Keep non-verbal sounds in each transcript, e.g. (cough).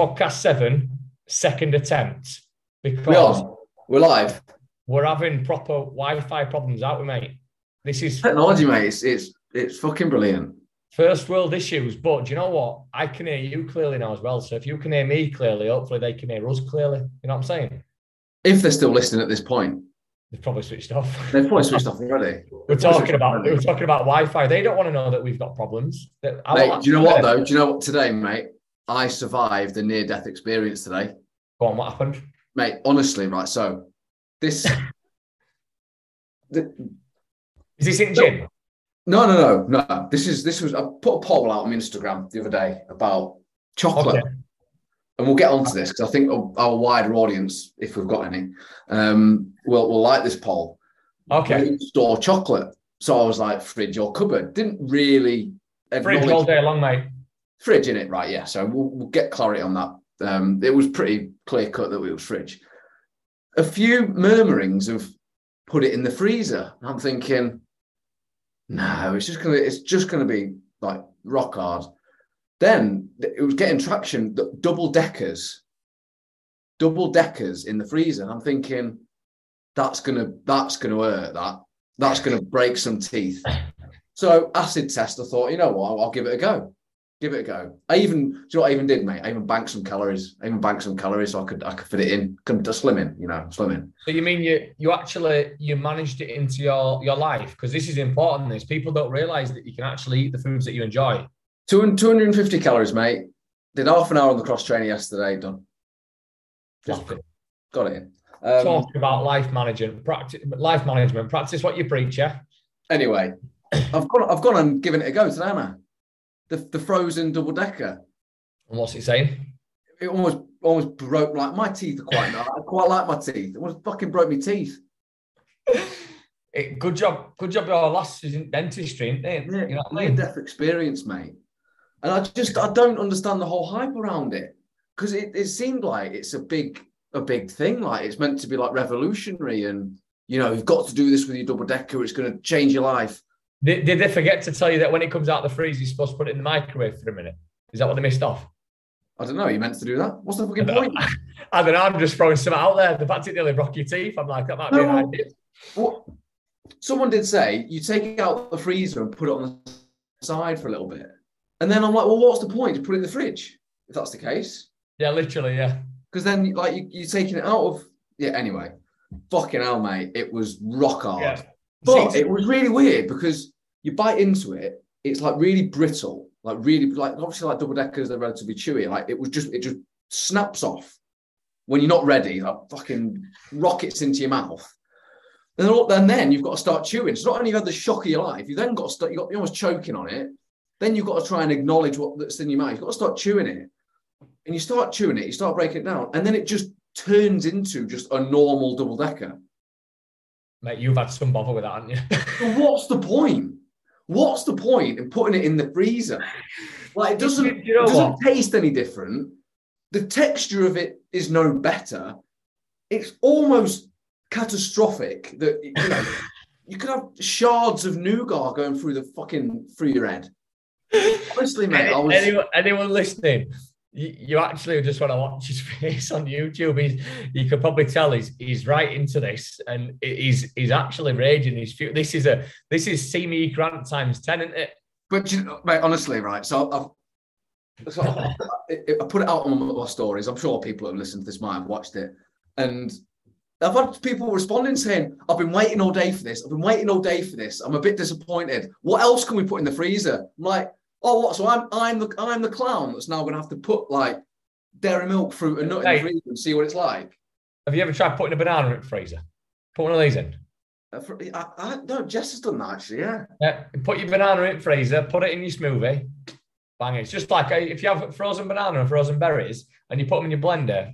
podcast seven, second attempt, because We are. We're live. we're having proper Wi-Fi problems, aren't we, mate? This is Technology, mate. It's it's it's fucking brilliant. first world issues, but do you know what? I can hear you clearly now as well. So if you can hear me clearly, hopefully they can hear us clearly. You know what I'm saying? If they're still listening at this point, They've probably switched off. (laughs) they've probably switched off already. (laughs) We're talking about we're talking about Wi-Fi. They don't want to know that we've got problems. Mate, do you know what though? Do you know what today, mate? I survived a near-death experience today, Go on, what happened? mate. Honestly, right? So this. (laughs) the, Is this in gym? no, no, no, no. This is this was. I put a poll out on Instagram the other day about chocolate. Okay. and we'll get onto this because I think our wider audience, if we've got any, um, will will like this poll. Okay. Store chocolate. So I was like, fridge or cupboard. Didn't really Fridge all day long, mate. Fridge in it, right? Yeah. So we'll, we'll get clarity on that. Um, it was pretty clear cut that it was fridge. A few murmurings of put it in the freezer. I'm thinking, no, it's just gonna, it's just gonna be like rock hard. Then it was getting traction. Double deckers, double deckers in the freezer. I'm thinking, that's gonna, that's gonna hurt. That that's gonna break some teeth. (laughs) So acid test. I thought, you know what, I'll, I'll give it a go. Give it a go. I even, do you know what I even did, mate? I even banked some calories. I even banked some calories so I could, I could fit it in. Come to slim in, you know, slim in. So you mean you you actually you managed it into your your life because this is important. This people don't realize that you can actually eat the foods that you enjoy. 200 250 calories, mate. Did half an hour on the cross trainer yesterday. Done. Just got it in. Um, Talk about life management, practice life management. Practice what you preach, yeah. anyway, I've gone, I've gone and given it a go today, I? The, the frozen double decker. And what's it saying? It almost almost broke like my teeth are quite nice. I quite like my teeth. It almost fucking broke my teeth. (laughs) It, good job, good job. Your last is in dentistry, isn't it? Yeah, You know what I mean? death experience, mate. And I just I don't understand the whole hype around it because it, it seemed like it's a big a big thing. Like it's meant to be like revolutionary, and you know you've got to do this with your double decker. It's going to change your life. Did, did they forget to tell you that when it comes out of the freezer, you're supposed to put it in the microwave for a minute? Is that what they missed off? I don't know. You meant to do that? What's the fucking point? (laughs) I don't know. I'm just throwing some out there. The fact it nearly broke your teeth, I'm like, that might be an No. idea. What? Someone did say you take it out the freezer and put it on the side for a little bit, and then I'm like, well, what's the point? Just put it in the fridge if that's the case. Yeah, literally, yeah. Because then, like, you, you're taking it out of. Yeah, anyway. Fucking hell, mate. It was rock hard. Yeah. But it was really weird because you bite into it, it's like really brittle, like really, like, obviously, like double deckers, they're relatively chewy. Like, it was just, it just snaps off when you're not ready, like, fucking rockets into your mouth. And then, and then you've got to start chewing. So, not only you had the shock of your life, you then got to start, you got, you're almost choking on it. Then you've got to try and acknowledge what that's in your mouth. You've got to start chewing it and you start chewing it, you start breaking it down, and then it just turns into just a normal double decker. Mate, you've had some bother with that, haven't you? (laughs) So what's the point? What's the point in putting it in the freezer? Like it doesn't, You know it doesn't what? taste any different. The texture of it is no better. It's almost catastrophic that you know (laughs) you could have shards of nougat going through the fucking through your head. Honestly, mate, I was anyone, anyone listening, you, actually just want to watch his (laughs) face on YouTube. He's, you could probably tell he's he's right into this, and he's he's actually raging. He's this is a this is see me Grant times ten, isn't it? But you know, mate, honestly, right? So I've, so I, I put it out on my stories. I'm sure people who have listened to this might have watched it, and I've had people responding saying, "I've been waiting all day for this. I've been waiting all day for this. I'm a bit disappointed. What else can we put in the freezer?" I'm like, "Oh, what? So I'm I'm the I'm the clown that's now going to have to put like dairy milk, fruit, and nut in the freezer and see what it's like." Have you ever tried putting a banana in the freezer? Put one of these in. Uh, for- I, I, no, Jess has done that actually. Yeah. Yeah, put your banana in the freezer, put it in your smoothie, bang it. It's just like uh, if you have frozen banana and frozen berries and you put them in your blender,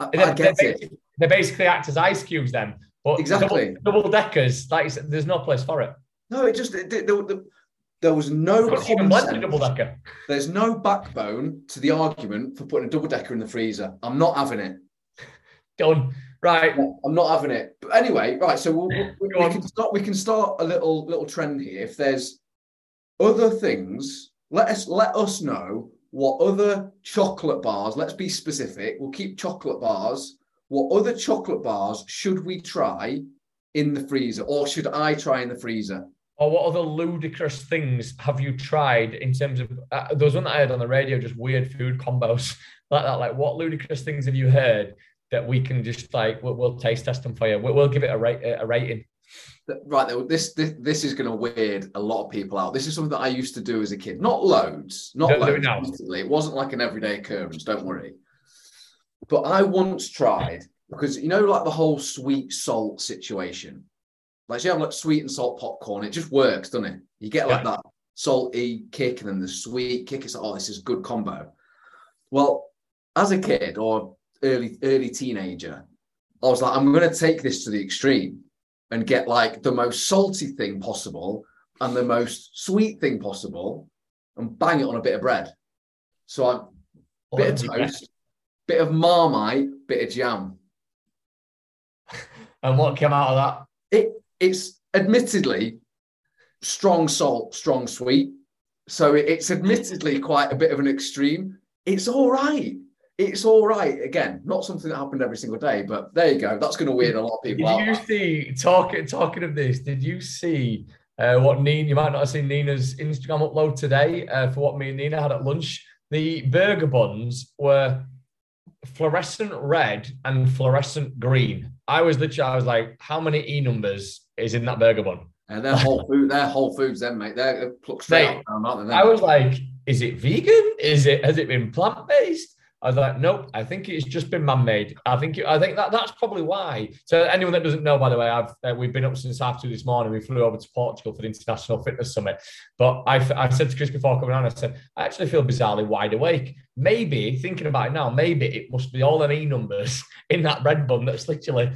I, they, I get they, it. they basically act as ice cubes then. But Exactly. double, double deckers, like said, there's no place for it. No, it just it, there, there- there was no Couldn't even common a double decker. There's no backbone to the argument for putting a double decker in the freezer. I'm not having it. Done. Right. I'm not having it. But anyway, right. So we'll, we, we, can start. We can start a little little trend here. If there's other things, let us let us know what other chocolate bars, let's be specific, we'll keep chocolate bars. What other chocolate bars should we try in the freezer or should I try in the freezer? Or what other ludicrous things have you tried in terms of uh, was one that I heard on the radio, just weird food combos (laughs) like that. Like, what ludicrous things have you heard that we can just like we'll, we'll taste test them for you? We'll, we'll give it a rate a rating. Right, this this this is going to weird a lot of people out. This is something that I used to do as a kid, not loads, not Don't loads. It, it wasn't like an everyday occurrence. Don't worry. But I once tried because you know, like the whole sweet salt situation. Like you have like sweet and salt popcorn, it just works, doesn't it? You get like yeah. that salty kick and then the sweet kick. It's like, oh, this is a good combo. Well, as a kid or early early teenager, I was like, I'm going to take this to the extreme and get like the most salty thing possible and the most sweet thing possible and bang it on a bit of bread. So I bit of toast, bit of marmite, bit of jam. (laughs) and what came out of that? It it's admittedly strong salt, strong sweet. So it's admittedly quite a bit of an extreme. It's all right it's all right. Again, not something that happened every single day, but there you go. That's going to weird a lot of people. Did you see talking talking of this? Did you see uh, what Nina? You might not have seen Nina's Instagram upload today uh, for what me and Nina had at lunch. The burger buns were fluorescent red and fluorescent green. I was literally, I was like, how many E numbers is in that burger bun? And they're whole food, they're whole foods, then, mate. They're plucked straight out, aren't they? I was like, is it vegan? Is it has it been plant based? I was like, nope. I think it's just been man-made. I think it, I think that that's probably why. So anyone that doesn't know, by the way, I've uh, we've been up since half two this morning. We flew over to Portugal for the International Fitness Summit. But I, I said to Chris before coming on, I said I actually feel bizarrely wide awake. Maybe thinking about it now, maybe it must be all the E numbers (laughs) in that red bun. That's literally.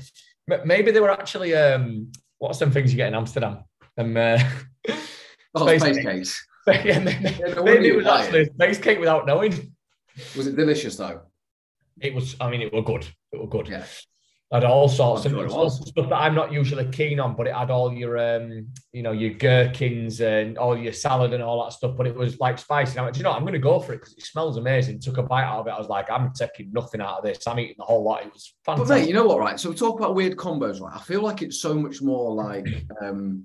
Maybe they were actually um, what's some things you get in Amsterdam? Um, uh, oh, space, space cakes. (laughs) yeah, maybe, yeah, maybe it was actually a space cake without knowing. Was it delicious though? It was. I mean, it was good. It was good. Yeah. Had all sorts of stuff, stuff that I'm not usually keen on, but it had all your, um, you know, your gherkins and all your salad and all that stuff. But it was like spicy. And I went, you know, I'm going to go for it because it smells amazing. Took a bite out of it. I was like, I'm taking nothing out of this. I'm eating the whole lot. It was fantastic. But mate, you know what? Right. So we talk about weird combos. Right. I feel like it's so much more like um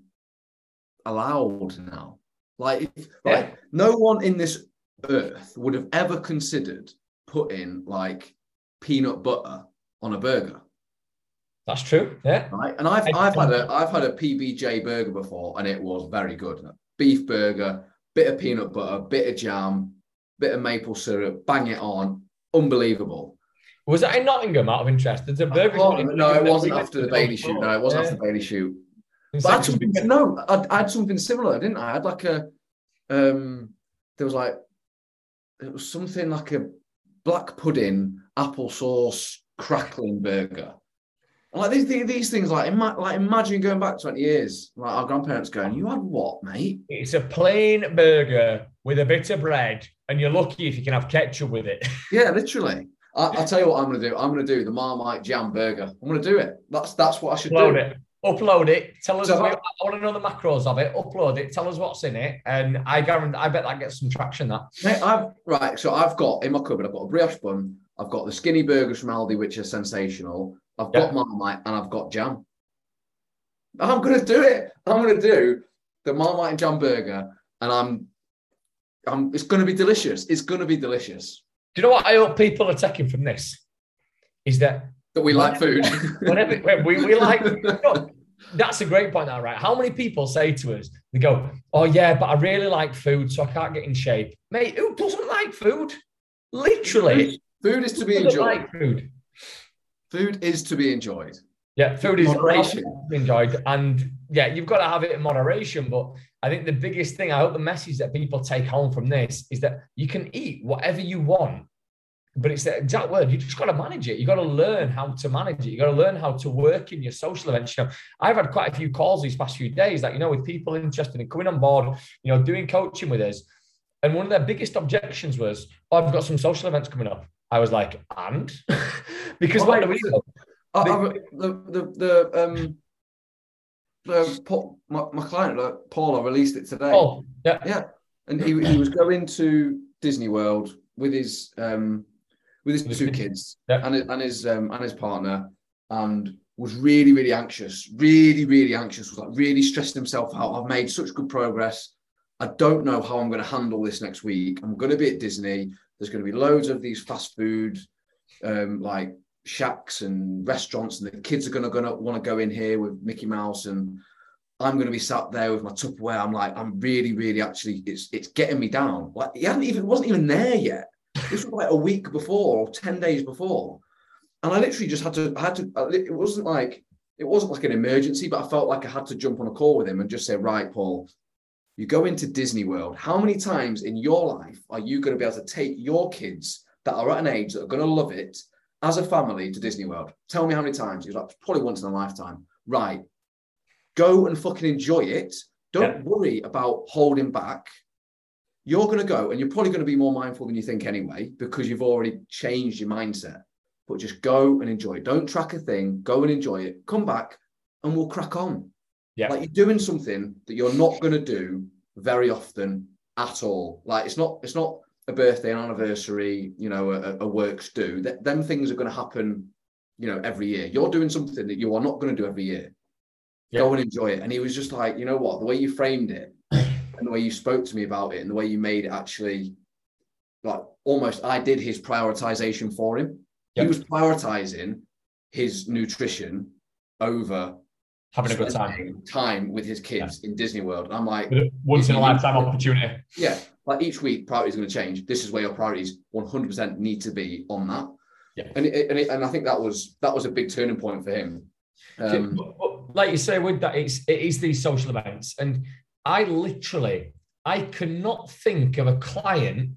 allowed now. Like, if, yeah. like no one in this earth would have ever considered putting like peanut butter on a burger. That's true. Yeah. Right. And I've I've had a I've had a PBJ burger before and it was very good. Beef burger, bit of peanut butter, bit of jam, bit of maple syrup, bang it on. Unbelievable. Was that in Nottingham out of interest? Did the burger no, it wasn't after the Bailey shoot. No, it wasn't yeah. after the Bailey shoot. But I had something, no, I, I had something similar, didn't I? I had like a um there was like it was something like a black pudding, apple sauce, crackling burger. Like these, these things, like, ima- like imagine going back 20 years, like our grandparents going, You had what, mate? It's a plain burger with a bit of bread, and you're lucky if you can have ketchup with it. (laughs) yeah, literally. I, will tell you what I'm going to do. I'm going to do the Marmite jam burger. I'm going to do it. That's that's what I should Load do. It upload it. Tell us. So, I, want to know the macros of it. Upload it. Tell us what's in it, and I guarantee. I bet that gets some traction. That. Mate, I've right. So I've got in my cupboard. I've got a brioche bun. I've got the skinny burgers from Aldi, which are sensational. I've got Marmite and I've got jam. I'm gonna do it. I'm gonna do the Marmite and jam burger, and I'm, I'm. It's gonna be delicious. It's gonna be delicious. Do you know what I hope people are taking from this? Is that that we like food. whenever we, we like, (laughs) that's a great point, now, right? How many people say to us, they go, "Oh yeah, but I really like food, so I can't get in shape." Mate, who doesn't like food? Literally, food, is to be enjoyed. Like food. Food is to be enjoyed. Yeah, food is moderation. enjoyed, and yeah, you've got to have it in moderation. But I think the biggest thing, I hope the message that people take home from this is that you can eat whatever you want but it's the exact word. You just got to manage it. You got to learn how to manage it. You got to learn how to work in your social events. You know, I've had quite a few calls these past few days, that you know, with people interested in coming on board, you know, doing coaching with us. And one of their biggest objections was, "Oh, I've got some social events coming up." I was like, "And?" (laughs) because what do we do? the, the the um the my, my client like Paul, I released it today. Oh, yeah, yeah, and he he was going to Disney World with his um, with his With two his- kids Yeah. and his, and his um, and his partner, and was really really anxious, really really anxious. Was like really stressing himself out. I've made such good progress. I don't know how I'm going to handle this next week. I'm going to be at Disney. There's going to be loads of these fast food, um, like shacks and restaurants, and the kids are going to, going to want to go in here with Mickey Mouse, and I'm going to be sat there with my Tupperware. I'm like, I'm really, really actually, it's it's getting me down. Like he hadn't even wasn't even there yet. This was like a week before or ten days before, and I literally just had to. I had to. It wasn't like it wasn't like an emergency, but I felt like I had to jump on a call with him and just say, right, Paul, you go into Disney World. How many times in your life are you going to be able to take your kids that are at an age that are going to love it as a family to Disney World? Tell me how many times. He was like, probably once in a lifetime. Right. Go and fucking enjoy it. Don't Yeah. worry about holding back. You're going to go and you're probably going to be more mindful than you think anyway, because you've already changed your mindset. But just go and enjoy it. Don't track a thing. Go and enjoy it. Come back and we'll crack on. Yeah. Like you're doing something that you're not going to do very often at all. Like it's not it's not a birthday, an anniversary, you know, a, a works do. That them things are going to happen, you know, every year. You're doing something that you are not going to do every year. Yeah. Go and enjoy it. And he was just like, you know what, the way you framed it and the way you spoke to me about it and the way you made it actually like almost I did his prioritization for him. Yeah. He was prioritizing his nutrition over Having a good time. time with his kids in Disney World. And I'm like, Once in a lifetime opportunity. yeah, like each week, priorities are going to change. This is where your priorities 100% need to be on that. Yeah. And it, and, it, and I think that was that was a big turning point for him. Um, like you say, with that, it's it is these social events, and I literally I cannot think of a client,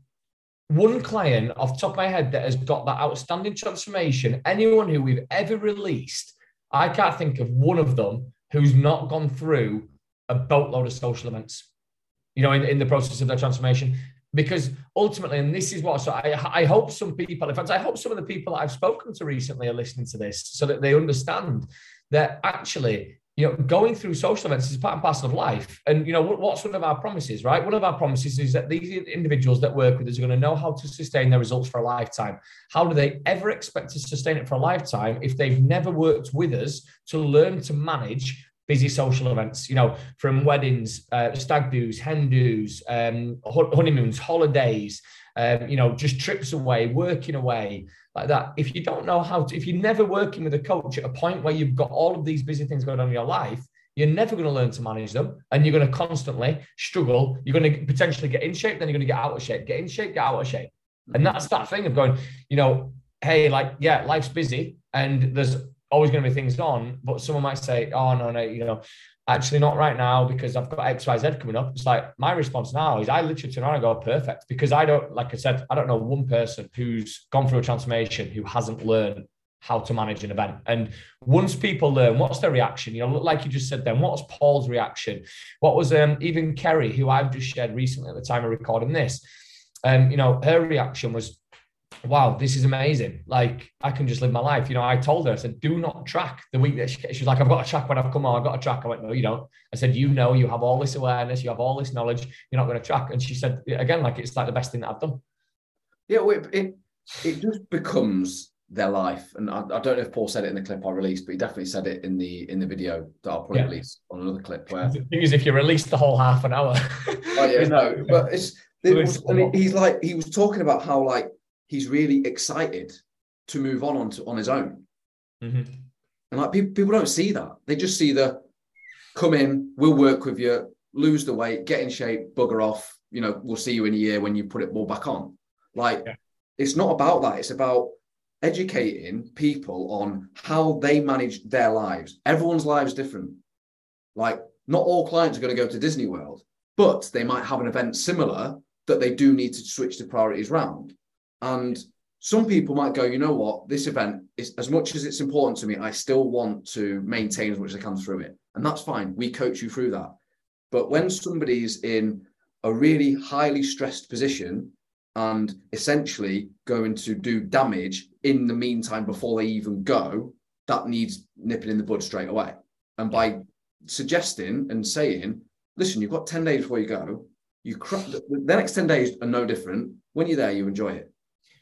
one client off the top of my head that has got that outstanding transformation. Anyone who we've ever released, I can't think of one of them who's not gone through a boatload of social events. You know, in, in the process of their transformation. Because ultimately, and this is what so I, I hope some people, in fact, I hope some of the people I've spoken to recently are listening to this so that they understand that actually, you know, going through social events is part and parcel of life. And, you know, what's one of our promises, right? One of our promises is that these individuals that work with us are going to know how to sustain their results for a lifetime. How do they ever expect to sustain it for a lifetime if they've never worked with us to learn to manage busy social events, you know, from weddings, uh, stag do's, hen do's, um, honeymoons, holidays, um, you know, just trips away, working away, like that. If you don't know how to, if you're never working with a coach at a point where you've got all of these busy things going on in your life, you're never going to learn to manage them and you're going to constantly struggle. You're going to potentially get in shape, then you're going to get out of shape, get in shape, get out of shape. And that's that thing of going, you know, hey, like, yeah, life's busy and there's always going to be things on, but someone might say, oh, no, no, you know, actually not right now because I've got XYZ coming up. It's like my response now is I literally turn around and go, perfect. Because I don't, like I said, I don't know one person who's gone through a transformation who hasn't learned how to manage an event. And once people learn, what's their reaction? You know, like you just said then, what's Paul's reaction? What was um, even Kerry, who I've just shared recently at the time of recording this? Um, you know, her reaction was, wow, this is amazing. Like I can just live my life. You know, I told her, I said, do not track the week that she, she was like, I've got to track when I've come on, I've got to track. I went, no, you don't. I said, you know, you have all this awareness, you have all this knowledge, you're not going to track. And she said, again, like it's like the best thing that I've done. Yeah, well, it, it it just becomes their life, and I, I don't know if Paul said it in the clip I released, but he definitely said it in the in the video that I'll probably Yeah. release on another clip. Where The thing is, if you release the whole half an hour, oh yeah, (laughs) no, but it's it was, it's- and he's like he was talking about how like he's really excited to move on onto on his own, Mhm. and like people people don't see that; they just see the come in, we'll work with you, lose the weight, get in shape, bugger off. You know, we'll see you in a year when you put it all back on. Like Yeah. it's not about that. It's about educating people on how they manage their lives. Everyone's lives different. Like not all clients are going to go to Disney World, but they might have an event similar that they do need to switch the priorities round. And some people might go, you know what, this event is as much as it's important to me, I still want to maintain as much as I can through it. And that's fine. We coach you through that. But when somebody's in a really highly stressed position and essentially going to do damage in the meantime before they even go, that needs nipping in the bud straight away. And by suggesting and saying, listen, you've got 10 days before you go, You cr- the next 10 days are no different. When you're there, you enjoy it.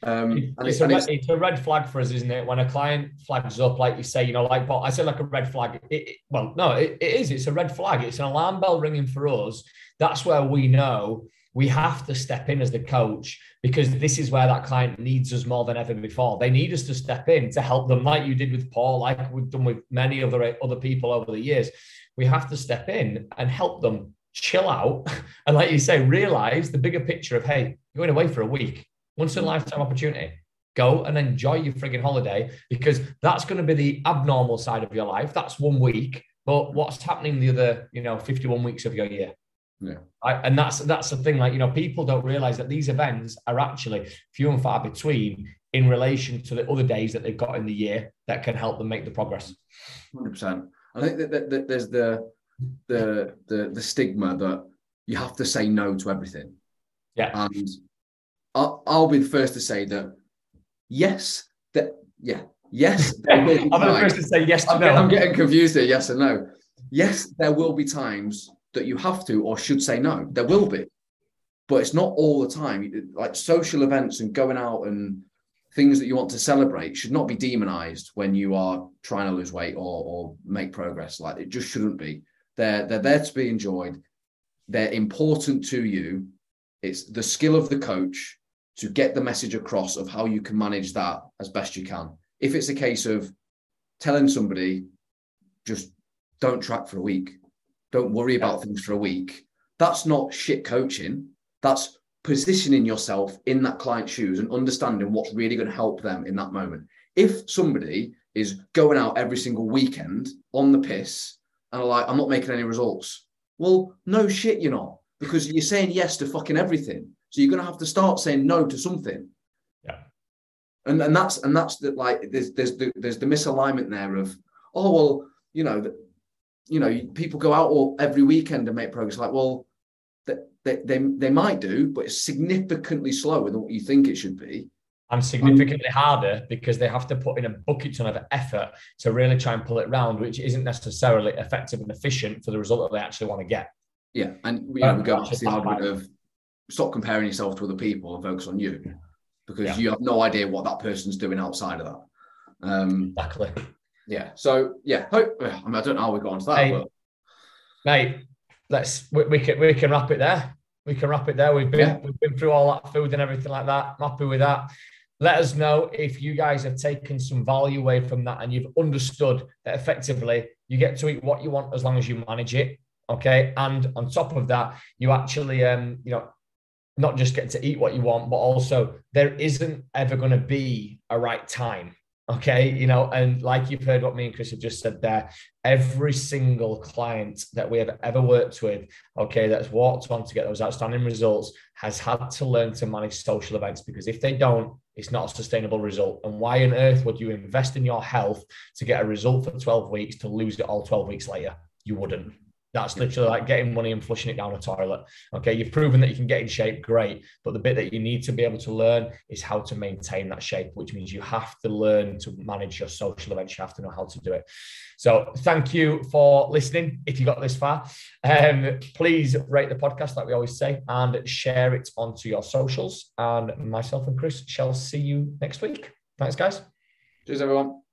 Um, and it's, a, it's, it's, a, red flag for us, isn't it? When a client flags up, like you say, you know, like, but I say like a red flag. It, it, well, no, it is. It's a red flag. It's an alarm bell ringing for us. That's where we know we have to step in as the coach because this is where that client needs us more than ever before. They need us to step in to help them, like you did with Paul, like we've done with many other other people over the years. We have to step in and help them chill out (laughs) and, like you say, realize the bigger picture of hey, you're going away for a week once in a lifetime opportunity. Go and enjoy your frigging holiday because that's going to be the abnormal side of your life. That's one week. But what's happening the other, you know, 51 weeks of your year? Yeah. I, and that's that's the thing. Like, you know, people don't realize that these events are actually few and far between in relation to the other days that they've got in the year that can help them make the progress. 100%. I think that, that, that there's the, the the the stigma that you have to say no to everything. Yeah. And I'll, I'll be the first to say that yes, that yeah, yes. (laughs) I'm the first to say yes to I'm, no. I'm getting confused here. Yes and no. Yes, there will be times that you have to or should say no. There will be, but it's not all the time. Like social events and going out and things that you want to celebrate should not be demonized when you are trying to lose weight or, or make progress. Like it just shouldn't be. They're they're there to be enjoyed. They're important to you. It's the skill of the coach to get the message across of how you can manage that as best you can. If it's a case of telling somebody, just don't track for a week, don't worry about things for a week, that's not shit coaching. That's positioning yourself in that client's shoes and understanding what's really going to help them in that moment. If somebody is going out every single weekend on the piss and like, I'm not making any results, well, no shit, you're not, because you're saying yes to fucking everything. So you're going to have to start saying no to something. Yeah. And and that's and that's the like there's there's the there's the misalignment there of oh well you know that you know people go out all every weekend and make progress like well they, they, they might do but it's significantly slower than what you think it should be and significantly harder because they have to put in a bucket ton of effort to really try and pull it round, which isn't necessarily effective and efficient for the result that they actually want to get. Yeah, and you know, we um, go back to the argument of stop comparing yourself to other people and focus on you because yeah. you have no idea what that person's doing outside of that. Um, exactly. Yeah. So yeah, hope, I, mean, I don't know how we got onto that, hey, but mate, let's we, we, can we can wrap it there. We can wrap it there. We've been yeah. we've been through all that food and everything like that. I'm happy with that. Let us know if you guys have taken some value away from that and you've understood that effectively you get to eat what you want as long as you manage it. Okay. And on top of that, you actually um, you know, not just get to eat what you want, but also there isn't ever going to be a right time. Okay. You know, and like you've heard what me and Chris have just said there, every single client that we have ever worked with, okay, that's walked on to get those outstanding results has had to learn to manage social events because if they don't, it's not a sustainable result. And why on earth would you invest in your health to get a result for 12 weeks to lose it all 12 weeks later? You wouldn't. That's literally like getting money and flushing it down a toilet. Okay, you've proven that you can get in shape, great. But the bit that you need to be able to learn is how to maintain that shape, which means you have to learn to manage your social events. You have to know how to do it. So thank you for listening. If you got this far, um, please rate the podcast, like we always say, and share it onto your socials. And myself and Chris shall see you next week. Thanks, guys. Cheers, everyone.